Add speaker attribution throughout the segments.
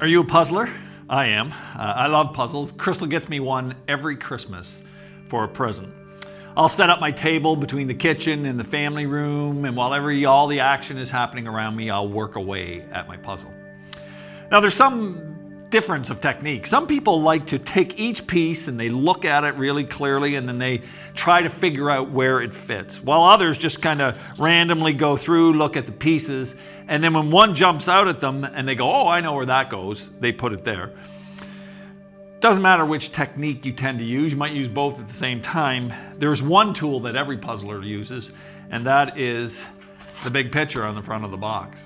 Speaker 1: Are you a puzzler? I am. Uh, I love puzzles. Crystal gets me one every Christmas for a present. I'll set up my table between the kitchen and the family room, and while every, all the action is happening around me, I'll work away at my puzzle. Now, there's some difference of technique. Some people like to take each piece and they look at it really clearly and then they try to figure out where it fits, while others just kind of randomly go through, look at the pieces, and then when one jumps out at them and they go, oh, I know where that goes, they put it there. Doesn't matter which technique you tend to use, you might use both at the same time. There's one tool that every puzzler uses, and that is the big picture on the front of the box.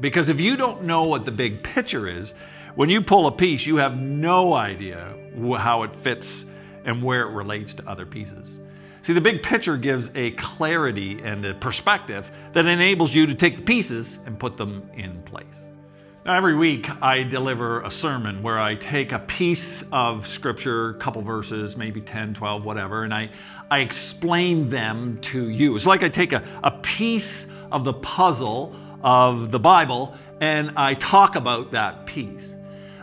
Speaker 1: Because if you don't know what the big picture is, when you pull a piece, you have no idea how it fits and where it relates to other pieces. See, the big picture gives a clarity and a perspective that enables you to take the pieces and put them in place. Now, every week I deliver a sermon where I take a piece of scripture, a couple verses, maybe 10, 12, whatever, and I, I explain them to you. It's like I take a, a piece of the puzzle of the Bible and I talk about that piece.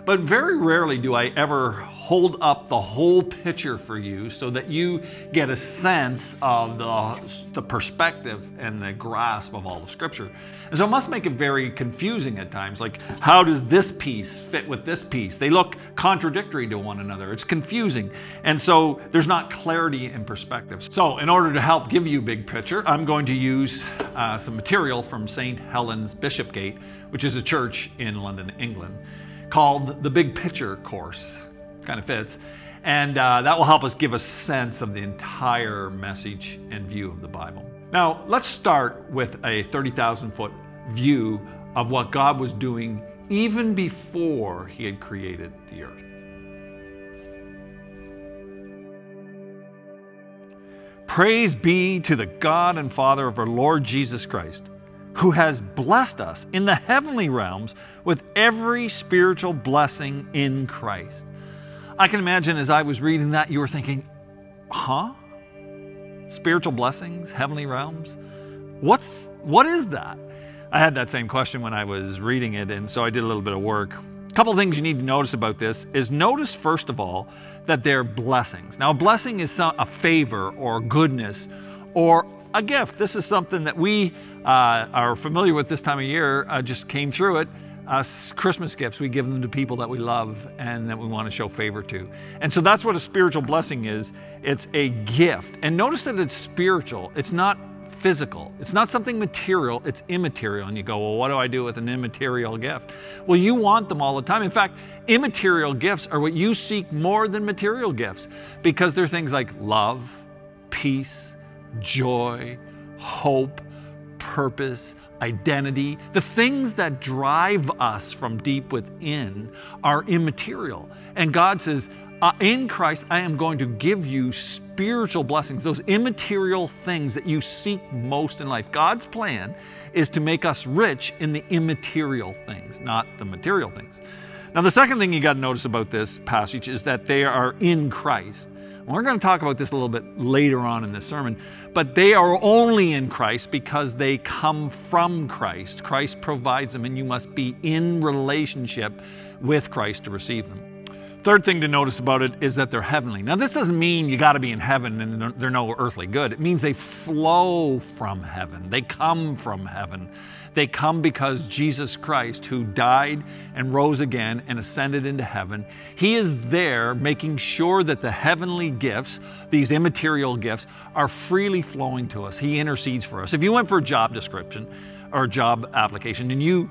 Speaker 1: But very rarely do I ever hold up the whole picture for you so that you get a sense of the, the perspective and the grasp of all the scripture. And so it must make it very confusing at times. Like, how does this piece fit with this piece? They look contradictory to one another. It's confusing. And so there's not clarity in perspective. So, in order to help give you big picture, I'm going to use uh, some material from St. Helen's Bishopsgate, which is a church in London, England called the Big Picture course. Kind of fits. And uh, that will help us give a sense of the entire message and view of the Bible. Now, let's start with a 30,000 foot view of what God was doing even before He had created the earth. Praise be to the God and Father of our Lord Jesus Christ who has blessed us in the heavenly realms with every spiritual blessing in Christ. I can imagine as I was reading that, you were thinking, huh? Spiritual blessings, heavenly realms? What's, what is that? I had that same question when I was reading it, and so I did a little bit of work. A couple things you need to notice about this is notice, first of all, that they're blessings. Now, a blessing is a favor or goodness or a gift. This is something that we uh, are familiar with this time of year, uh, just came through it. Uh, Christmas gifts, we give them to people that we love and that we want to show favor to. And so that's what a spiritual blessing is it's a gift. And notice that it's spiritual, it's not physical, it's not something material, it's immaterial. And you go, well, what do I do with an immaterial gift? Well, you want them all the time. In fact, immaterial gifts are what you seek more than material gifts because they're things like love, peace, joy, hope purpose, identity, the things that drive us from deep within are immaterial. And God says, uh, in Christ, I am going to give you spiritual blessings, those immaterial things that you seek most in life. God's plan is to make us rich in the immaterial things, not the material things. Now, the second thing you got to notice about this passage is that they are in Christ. We're going to talk about this a little bit later on in this sermon, but they are only in Christ because they come from Christ. Christ provides them, and you must be in relationship with Christ to receive them. Third thing to notice about it is that they're heavenly. Now, this doesn't mean you got to be in heaven and they're no earthly good. It means they flow from heaven, they come from heaven. They come because Jesus Christ, who died and rose again and ascended into heaven, He is there making sure that the heavenly gifts, these immaterial gifts, are freely flowing to us. He intercedes for us. If you went for a job description or a job application and you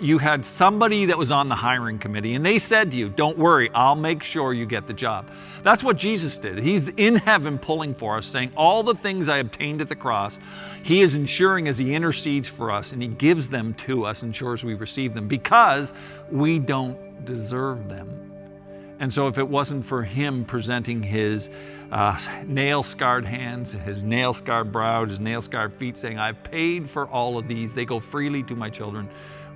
Speaker 1: you had somebody that was on the hiring committee and they said to you, Don't worry, I'll make sure you get the job. That's what Jesus did. He's in heaven pulling for us, saying, All the things I obtained at the cross, He is ensuring as He intercedes for us and He gives them to us, ensures we receive them because we don't deserve them. And so, if it wasn't for Him presenting His uh, nail scarred hands, His nail scarred brow, His nail scarred feet, saying, I've paid for all of these, they go freely to my children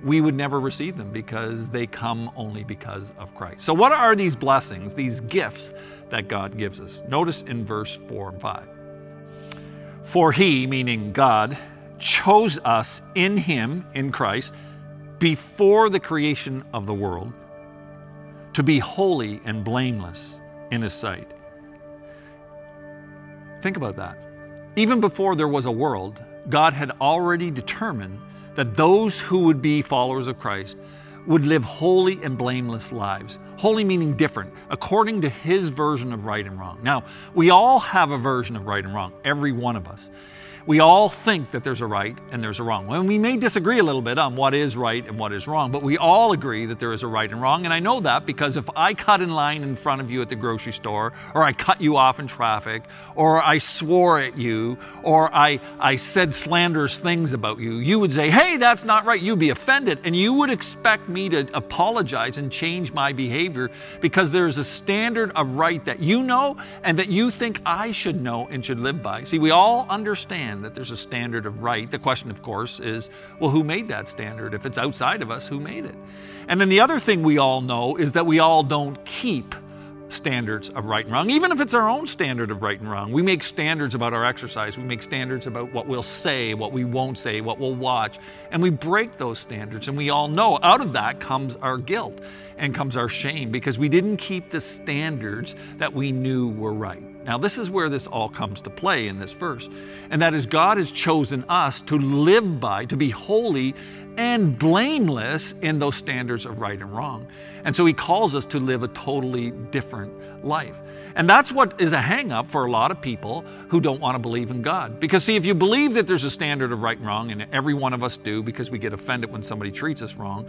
Speaker 1: we would never receive them because they come only because of Christ. So, what are these blessings, these gifts that God gives us? Notice in verse 4 and 5. For he, meaning God, chose us in him, in Christ, before the creation of the world, to be holy and blameless in His sight. Think about that. Even before there was a world, God had already determined that those who would be followers of Christ would live holy and blameless lives. Holy meaning different, according to his version of right and wrong. Now, we all have a version of right and wrong, every one of us we all think that there's a right and there's a wrong. And we may disagree a little bit on what is right and what is wrong, but we all agree that there is a right and wrong. And I know that because if I cut in line in front of you at the grocery store, or I cut you off in traffic, or I swore at you, or I, I said slanderous things about you, you would say, hey, that's not right. You'd be offended. And you would expect me to apologize and change my behavior because there's a standard of right that you know and that you think I should know and should live by. See, we all understand understand that there's a standard of right. The question, of course, is well, who made that standard? If it's outside of us, who made it? And then the other thing we all know is that we all don't keep standards of right and wrong, even if it's our own standard of right and wrong. We make standards about our exercise, we make standards about what we'll say, what we won't say, what we'll watch, and we break those standards. And we all know out of that comes our guilt and comes our shame because we didn't keep the standards that we knew were right. Now, this is where this all comes to play in this verse, and that is God has chosen us to live by, to be holy and blameless in those standards of right and wrong. And so He calls us to live a totally different life. And that's what is a hangup for a lot of people who don't want to believe in God. Because, see, if you believe that there's a standard of right and wrong, and every one of us do because we get offended when somebody treats us wrong,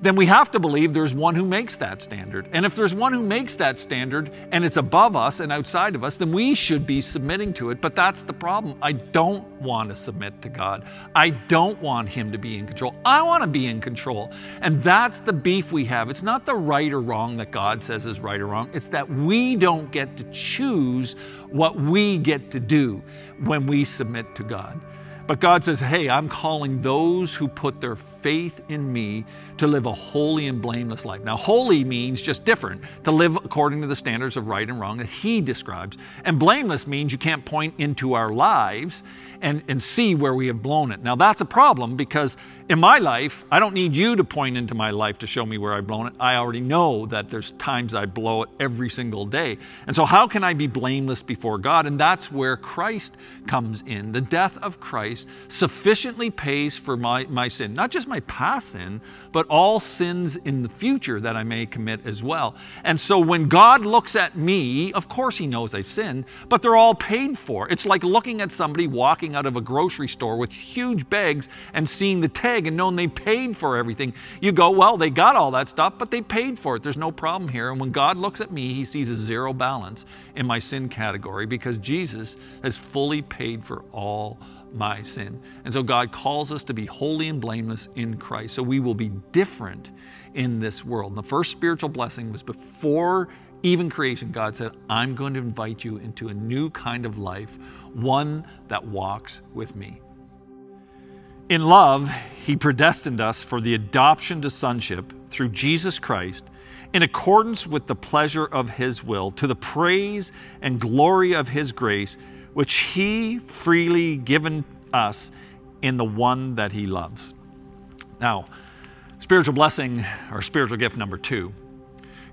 Speaker 1: then we have to believe there's one who makes that standard. And if there's one who makes that standard and it's above us and outside of us, then we should be submitting to it. But that's the problem. I don't want to submit to God. I don't want Him to be in control. I want to be in control. And that's the beef we have. It's not the right or wrong that God says is right or wrong, it's that we don't get to choose what we get to do when we submit to God. But God says, hey, I'm calling those who put their faith in me to live a holy and blameless life. Now, holy means just different, to live according to the standards of right and wrong that He describes. And blameless means you can't point into our lives and, and see where we have blown it. Now, that's a problem because in my life, I don't need you to point into my life to show me where I've blown it. I already know that there's times I blow it every single day. And so, how can I be blameless before God? And that's where Christ comes in. The death of Christ sufficiently pays for my, my sin, not just my past sin, but all sins in the future that I may commit as well. And so, when God looks at me, of course He knows I've sinned, but they're all paid for. It's like looking at somebody walking out of a grocery store with huge bags and seeing the tag and knowing they paid for everything, you go, well, they got all that stuff, but they paid for it. There's no problem here. And when God looks at me, he sees a zero balance in my sin category because Jesus has fully paid for all my sin. And so God calls us to be holy and blameless in Christ. So we will be different in this world. And the first spiritual blessing was before even creation, God said, I'm going to invite you into a new kind of life, one that walks with me. In love, He predestined us for the adoption to sonship through Jesus Christ in accordance with the pleasure of His will, to the praise and glory of His grace, which He freely given us in the one that He loves. Now, spiritual blessing or spiritual gift number two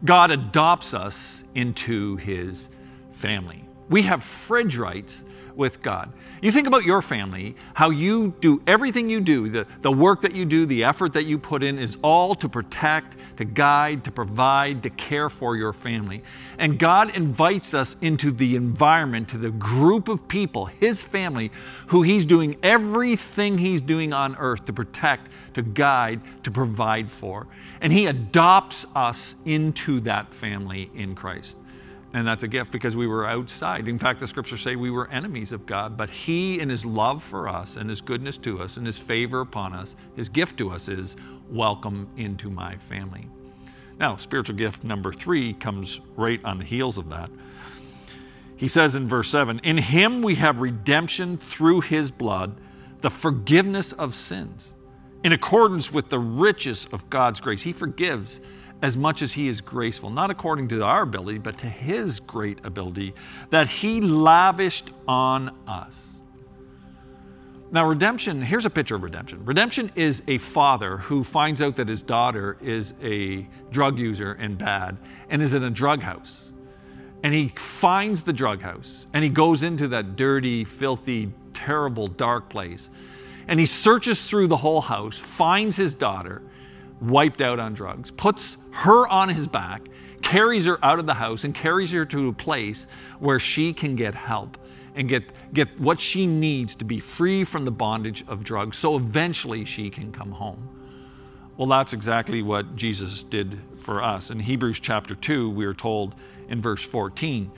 Speaker 1: God adopts us into His family. We have fridge rights with God. You think about your family, how you do everything you do, the, the work that you do, the effort that you put in is all to protect, to guide, to provide, to care for your family. And God invites us into the environment, to the group of people, His family, who He's doing everything He's doing on earth to protect, to guide, to provide for. And He adopts us into that family in Christ. And that's a gift because we were outside. In fact, the scriptures say we were enemies of God, but He, in His love for us and His goodness to us and His favor upon us, His gift to us is welcome into my family. Now, spiritual gift number three comes right on the heels of that. He says in verse 7 In Him we have redemption through His blood, the forgiveness of sins. In accordance with the riches of God's grace, He forgives as much as he is graceful, not according to our ability, but to his great ability that he lavished on us. Now, redemption, here's a picture of redemption. Redemption is a father who finds out that his daughter is a drug user and bad and is in a drug house. And he finds the drug house and he goes into that dirty, filthy, terrible, dark place. And he searches through the whole house, finds his daughter wiped out on drugs, puts her on his back, carries her out of the house, and carries her to a place where she can get help and get, get what she needs to be free from the bondage of drugs so eventually she can come home. Well, that's exactly what Jesus did for us. In Hebrews chapter 2, we are told in verse 14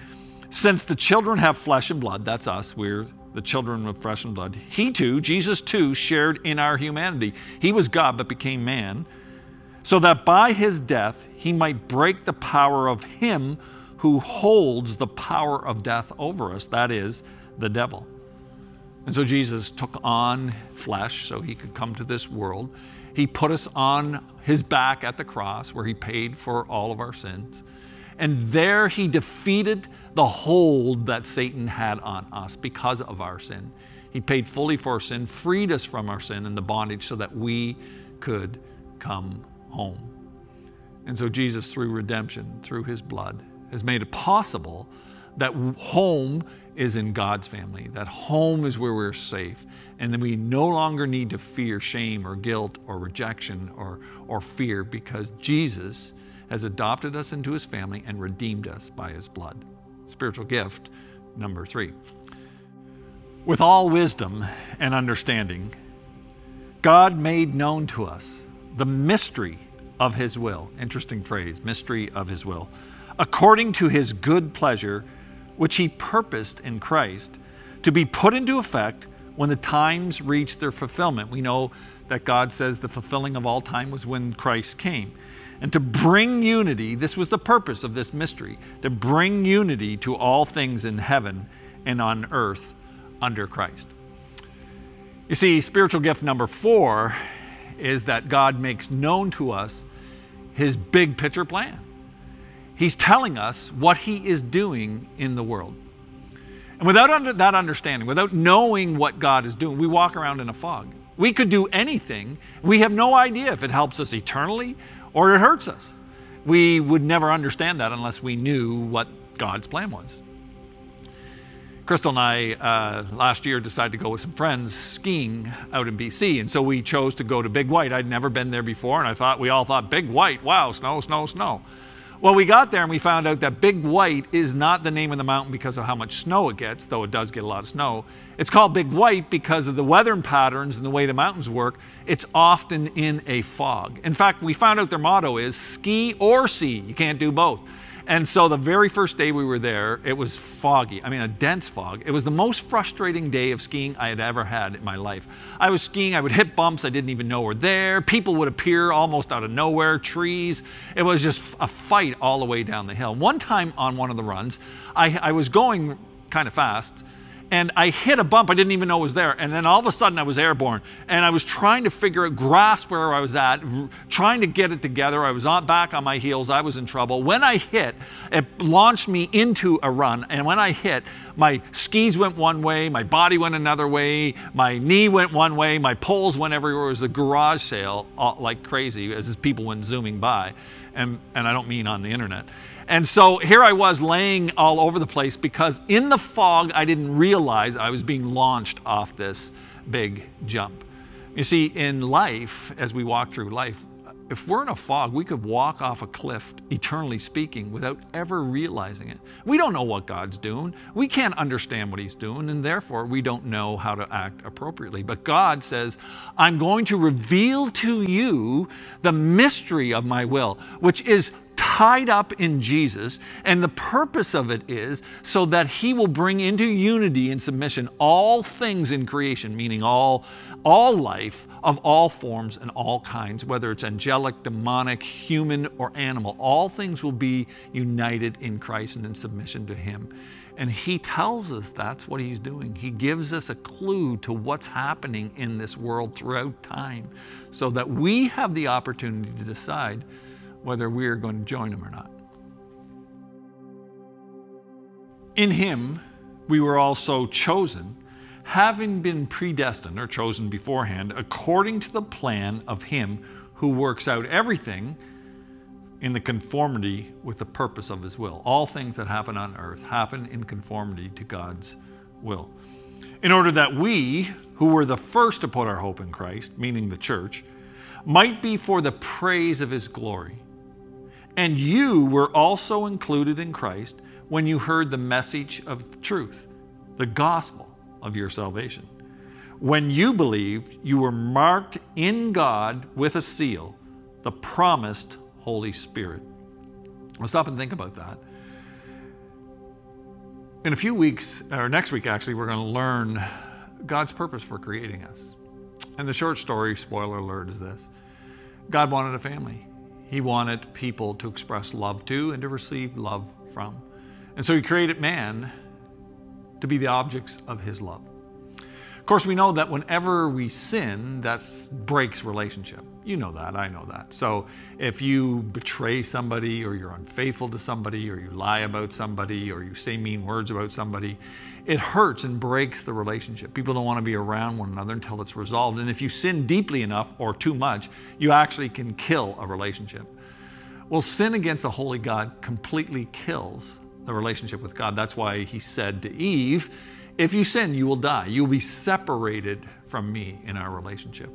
Speaker 1: Since the children have flesh and blood, that's us, we're the children of flesh and blood, he too, Jesus too, shared in our humanity. He was God but became man, so that by his death he might break the power of him who holds the power of death over us, that is, the devil. And so Jesus took on flesh so he could come to this world. He put us on his back at the cross where he paid for all of our sins. And there he defeated the hold that Satan had on us because of our sin. He paid fully for our sin, freed us from our sin and the bondage so that we could come home. And so Jesus, through redemption, through his blood, has made it possible that home is in God's family, that home is where we're safe, and that we no longer need to fear shame or guilt or rejection or, or fear because Jesus has adopted us into his family and redeemed us by his blood. Spiritual gift number three. With all wisdom and understanding, God made known to us the mystery of his will. Interesting phrase, mystery of his will according to his good pleasure, which he purposed in Christ, to be put into effect when the times reach their fulfillment. We know that God says the fulfilling of all time was when Christ came. And to bring unity, this was the purpose of this mystery, to bring unity to all things in heaven and on earth under Christ. You see, spiritual gift number four is that God makes known to us his big picture plan. He's telling us what He is doing in the world. And without under, that understanding, without knowing what God is doing, we walk around in a fog. We could do anything. We have no idea if it helps us eternally or it hurts us. We would never understand that unless we knew what God's plan was. Crystal and I uh, last year decided to go with some friends skiing out in BC, and so we chose to go to Big White. I'd never been there before, and I thought we all thought Big White, wow, snow, snow, snow. Well, we got there and we found out that Big White is not the name of the mountain because of how much snow it gets, though it does get a lot of snow. It's called Big White because of the weather patterns and the way the mountains work. It's often in a fog. In fact, we found out their motto is ski or see. You can't do both. And so the very first day we were there, it was foggy. I mean, a dense fog. It was the most frustrating day of skiing I had ever had in my life. I was skiing, I would hit bumps I didn't even know were there. People would appear almost out of nowhere, trees. It was just a fight all the way down the hill. One time on one of the runs, I, I was going kind of fast and I hit a bump I didn't even know was there. And then all of a sudden I was airborne. And I was trying to figure out, grasp where I was at, trying to get it together. I was on, back on my heels. I was in trouble. When I hit, it launched me into a run. And when I hit, my skis went one way, my body went another way, my knee went one way, my poles went everywhere. It was a garage sale like crazy as people went zooming by. And, and I don't mean on the internet. And so here I was laying all over the place because in the fog, I didn't realize I was being launched off this big jump. You see, in life, as we walk through life, if we're in a fog, we could walk off a cliff, eternally speaking, without ever realizing it. We don't know what God's doing. We can't understand what He's doing, and therefore we don't know how to act appropriately. But God says, I'm going to reveal to you the mystery of my will, which is tied up in Jesus, and the purpose of it is so that He will bring into unity and submission all things in creation, meaning all, all life of all forms and all kinds, whether it's angelic, demonic, human, or animal. All things will be united in Christ and in submission to Him. And He tells us that's what He's doing. He gives us a clue to what's happening in this world throughout time so that we have the opportunity to decide whether we are going to join him or not. In him, we were also chosen having been predestined or chosen beforehand according to the plan of Him who works out everything in the conformity with the purpose of His will. All things that happen on earth happen in conformity to God's will. In order that we, who were the first to put our hope in Christ, meaning the church, might be for the praise of His glory. And you were also included in Christ when you heard the message of truth, the gospel of your salvation. When you believed, you were marked in God with a seal, the promised Holy Spirit. I'll stop and think about that. In a few weeks, or next week actually, we're going to learn God's purpose for creating us. And the short story, spoiler alert, is this God wanted a family. He wanted people to express love to and to receive love from. And so He created man to be the objects of His love. Of course, we know that whenever we sin, that breaks relationship. You know that, I know that. So if you betray somebody, or you're unfaithful to somebody, or you lie about somebody, or you say mean words about somebody, it hurts and breaks the relationship. People don't want to be around one another until it's resolved. And if you sin deeply enough or too much, you actually can kill a relationship. Well, sin against a holy God completely kills the relationship with God. That's why he said to Eve, if you sin, you will die. You will be separated from me in our relationship.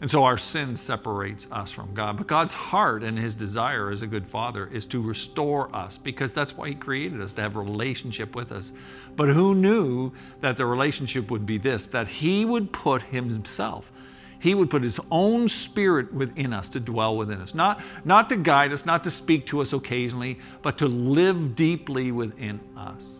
Speaker 1: And so our sin separates us from God. But God's heart and his desire as a good father is to restore us because that's why he created us, to have a relationship with us. But who knew that the relationship would be this, that he would put himself, he would put his own spirit within us to dwell within us. Not, not to guide us, not to speak to us occasionally, but to live deeply within us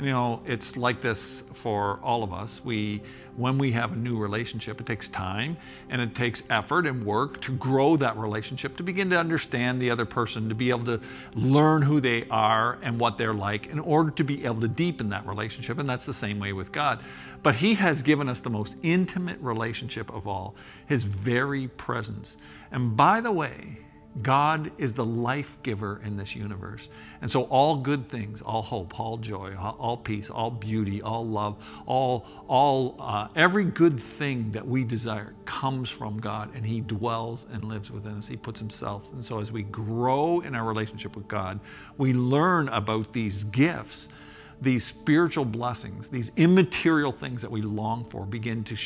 Speaker 1: you know, it's like this for all of us. We, when we have a new relationship, it takes time and it takes effort and work to grow that relationship, to begin to understand the other person, to be able to learn who they are and what they're like in order to be able to deepen that relationship. And that's the same way with God. But He has given us the most intimate relationship of all, His very presence. And by the way, God is the life giver in this universe. And so all good things, all hope, all joy, all peace, all beauty, all love, all, all uh, every good thing that we desire comes from God and he dwells and lives within us. He puts himself. And so as we grow in our relationship with God, we learn about these gifts these spiritual blessings, these immaterial things that we long for begin to,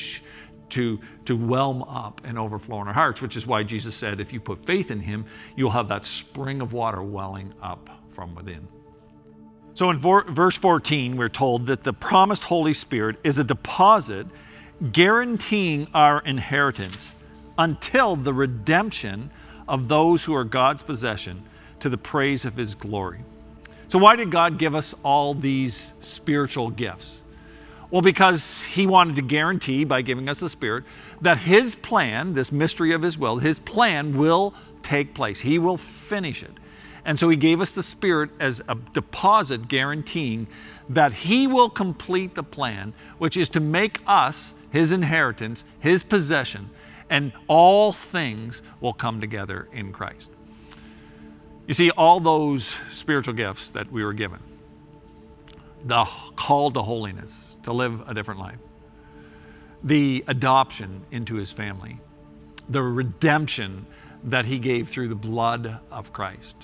Speaker 1: to, to whelm up and overflow in our hearts, which is why Jesus said, if you put faith in him, you'll have that spring of water welling up from within. So in verse 14, we're told that the promised Holy Spirit is a deposit guaranteeing our inheritance until the redemption of those who are God's possession to the praise of his glory. So, why did God give us all these spiritual gifts? Well, because he wanted to guarantee by giving us the Spirit that his plan, this mystery of his will, his plan will take place. He will finish it. And so he gave us the Spirit as a deposit guaranteeing that he will complete the plan, which is to make us his inheritance, his possession, and all things will come together in Christ. You see, all those spiritual gifts that we were given, the call to holiness, to live a different life. The adoption into his family, the redemption that he gave through the blood of Christ,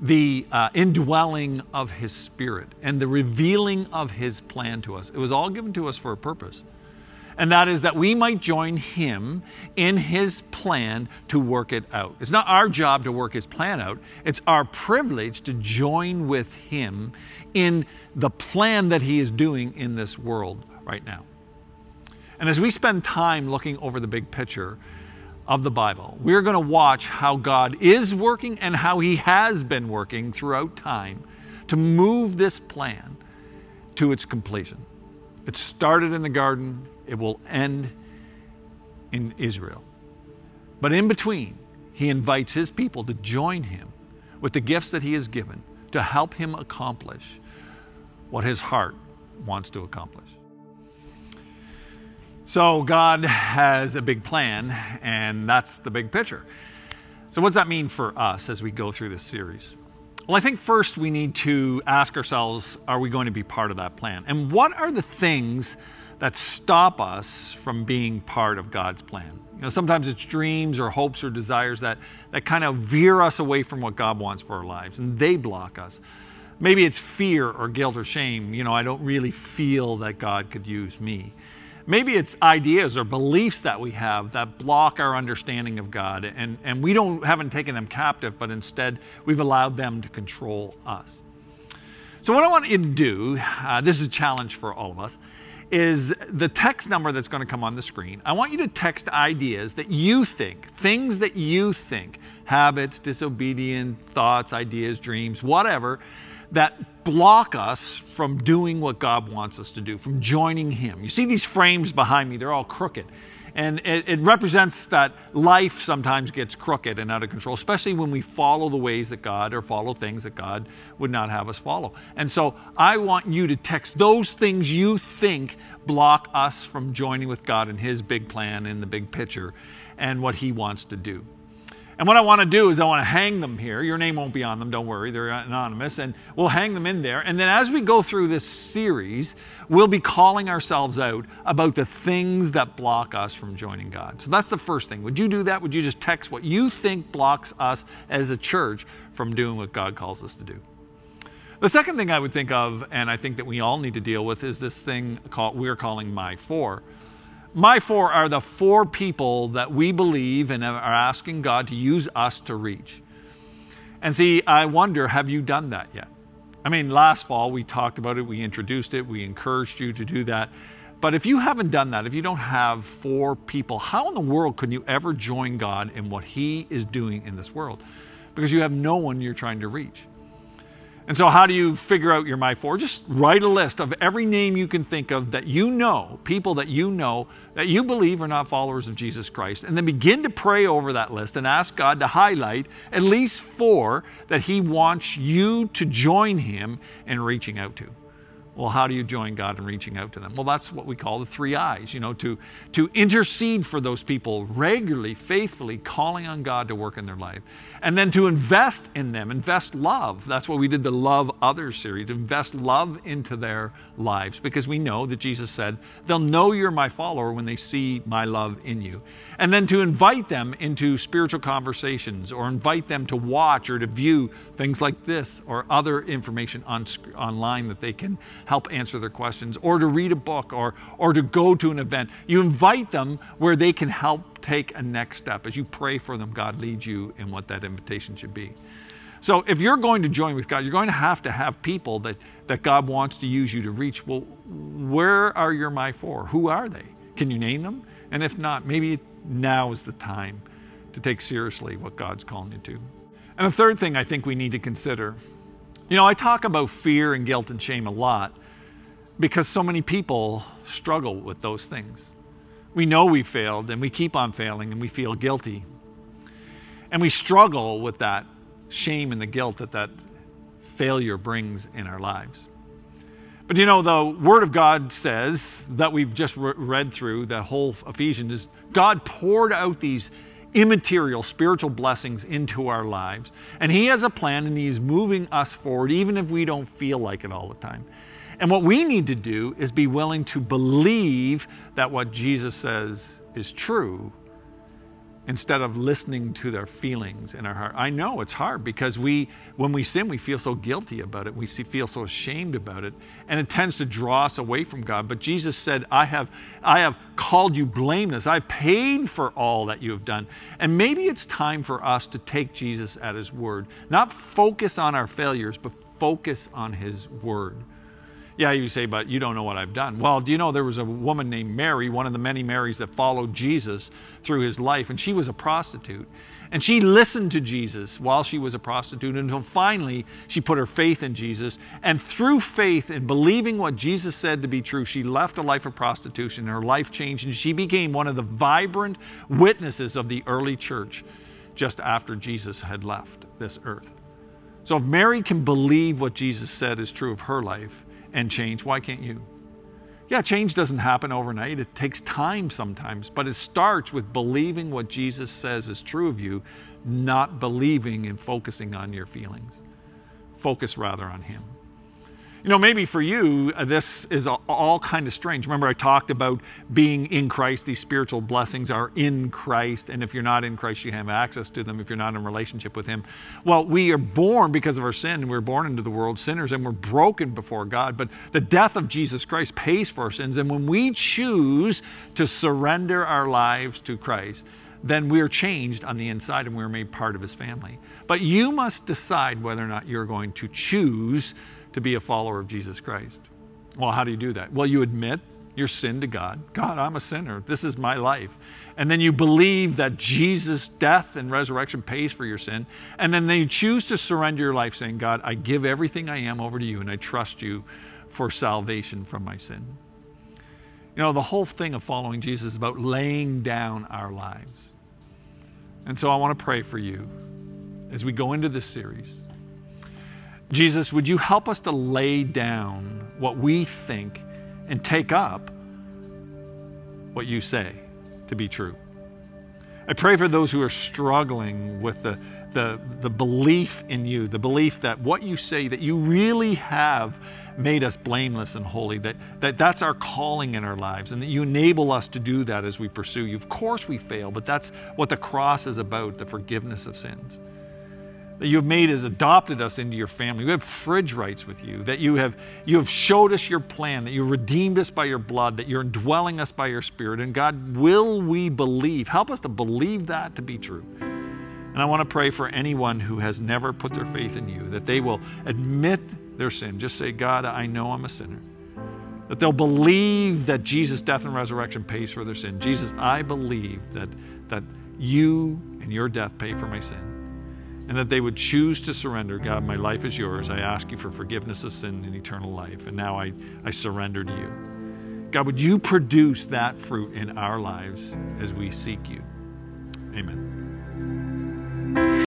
Speaker 1: the uh, indwelling of his spirit, and the revealing of his plan to us. It was all given to us for a purpose and that is that we might join Him in His plan to work it out. It's not our job to work His plan out, it's our privilege to join with Him in the plan that He is doing in this world right now. And as we spend time looking over the big picture of the Bible, we're going to watch how God is working and how He has been working throughout time to move this plan to its completion. It started in the garden, it will end in Israel. But in between, he invites his people to join him with the gifts that he has given to help him accomplish what his heart wants to accomplish. So, God has a big plan, and that's the big picture. So, what does that mean for us as we go through this series? Well, I think first we need to ask ourselves are we going to be part of that plan? And what are the things that stop us from being part of God's plan? You know, sometimes it's dreams or hopes or desires that, that kind of veer us away from what God wants for our lives, and they block us. Maybe it's fear or guilt or shame. You know, I don't really feel that God could use me. Maybe it's ideas or beliefs that we have that block our understanding of God, and, and we don't haven't taken them captive, but instead we've allowed them to control us. So, what I want you to do, uh, this is a challenge for all of us, is the text number that's going to come on the screen. I want you to text ideas that you think, things that you think, habits, disobedient thoughts, ideas, dreams, whatever, that block us from doing what God wants us to do, from joining Him. You see these frames behind me, they're all crooked. And it, it, represents that life sometimes gets crooked and out of control, especially when we follow the ways that God or follow things that God would not have us follow. And so I want you to text those things you think block us from joining with God in His big plan, in the big picture, and what He wants to do. And what I want to do is I want to hang them here. Your name won't be on them, don't worry, they're anonymous. And we'll hang them in there. And then as we go through this series, we'll be calling ourselves out about the things that block us from joining God. So that's the first thing. Would you do that? Would you just text what you think blocks us as a church from doing what God calls us to do? The second thing I would think of, and I think that we all need to deal with, is this thing called, we're calling My Four. My four are the four people that we believe and are asking God to use us to reach. And see, I wonder, have you done that yet? I mean, last fall we talked about it, we introduced it, we encouraged you to do that. But if you haven't done that, if you don't have four people, how in the world could you ever join God in what He is doing in this world? Because you have no one you're trying to reach. And so, how do you figure out your My Four? Just write a list of every name you can think of that you know, people that you know, that you believe are not followers of Jesus Christ, and then begin to pray over that list and ask God to highlight at least four that He wants you to join Him in reaching out to. Well, how do you join God in reaching out to them? Well, that's what we call the three I's, you know, to, to intercede for those people regularly, faithfully, calling on God to work in their life. And then to invest in them, invest love. That's what we did the Love Others series, to invest love into their lives because we know that Jesus said, they'll know you're my follower when they see my love in you. And then to invite them into spiritual conversations or invite them to watch or to view things like this or other information on, online that they can help answer their questions, or to read a book, or, or to go to an event. You invite them where they can help take a next step. As you pray for them, God leads you in what that invitation should be. So if you're going to join with God, you're going to have to have people that, that God wants to use you to reach. Well, where are your my four? Who are they? Can you name them? And if not, maybe now is the time to take seriously what God's calling you to. And the third thing I think we need to consider you know, I talk about fear and guilt and shame a lot because so many people struggle with those things. We know we failed and we keep on failing and we feel guilty. And we struggle with that shame and the guilt that that failure brings in our lives. But you know, the Word of God says that we've just re- read through the whole Ephesians is God poured out these immaterial spiritual blessings into our lives. And He has a plan and He's moving us forward, even if we don't feel like it all the time. And what we need to do is be willing to believe that what Jesus says is true instead of listening to their feelings in our heart. I know it's hard because we, when we sin, we feel so guilty about it. We feel so ashamed about it, and it tends to draw us away from God. But Jesus said, "I have, I have called you blameless. I've paid for all that you have done." And maybe it's time for us to take Jesus at His word, not focus on our failures, but focus on His word. Yeah, you say, but you don't know what I've done. Well, do you know there was a woman named Mary, one of the many Marys that followed Jesus through his life, and she was a prostitute. And she listened to Jesus while she was a prostitute until finally she put her faith in Jesus. And through faith and believing what Jesus said to be true, she left a life of prostitution. and Her life changed, and she became one of the vibrant witnesses of the early church just after Jesus had left this earth. So if Mary can believe what Jesus said is true of her life, and change. Why can't you? Yeah, change doesn't happen overnight. It takes time sometimes, but it starts with believing what Jesus says is true of you, not believing and focusing on your feelings. focus rather on Him. You know, maybe for you, uh, this is all kind of strange. Remember, I talked about being in Christ. These spiritual blessings are in Christ. And if you're not in Christ, you have access to them if you're not in relationship with Him. Well, we are born because of our sin. and We're born into the world sinners and we're broken before God. But the death of Jesus Christ pays for our sins. And when we choose to surrender our lives to Christ, then we're changed on the inside and we're made part of His family. But you must decide whether or not you're going to choose to be a follower of Jesus Christ. Well, how do you do that? Well, you admit your sin to God. God, I'm a sinner. This is my life. And then you believe that Jesus' death and resurrection pays for your sin. And then you choose to surrender your life, saying, God, I give everything I am over to you and I trust you for salvation from my sin. You know, the whole thing of following Jesus is about laying down our lives. And so I want to pray for you as we go into this series. Jesus, would you help us to lay down what we think and take up what you say to be true? I pray for those who are struggling with the, the, the belief in you, the belief that what you say, that you really have made us blameless and holy, that, that that's our calling in our lives, and that you enable us to do that as we pursue you. Of course we fail, but that's what the cross is about, the forgiveness of sins that you have made has adopted us into your family. We have fridge rights with you, that you have, you have showed us your plan, that you redeemed us by your blood, that you're indwelling us by your spirit. And God, will we believe? Help us to believe that to be true. And I want to pray for anyone who has never put their faith in you, that they will admit their sin. Just say, God, I know I'm a sinner. That they'll believe that Jesus' death and resurrection pays for their sin. Jesus, I believe that, that you and your death pay for my sin and that they would choose to surrender. God, my life is yours. I ask you for forgiveness of sin and eternal life, and now I, I surrender to you. God, would you produce that fruit in our lives as we seek you? Amen.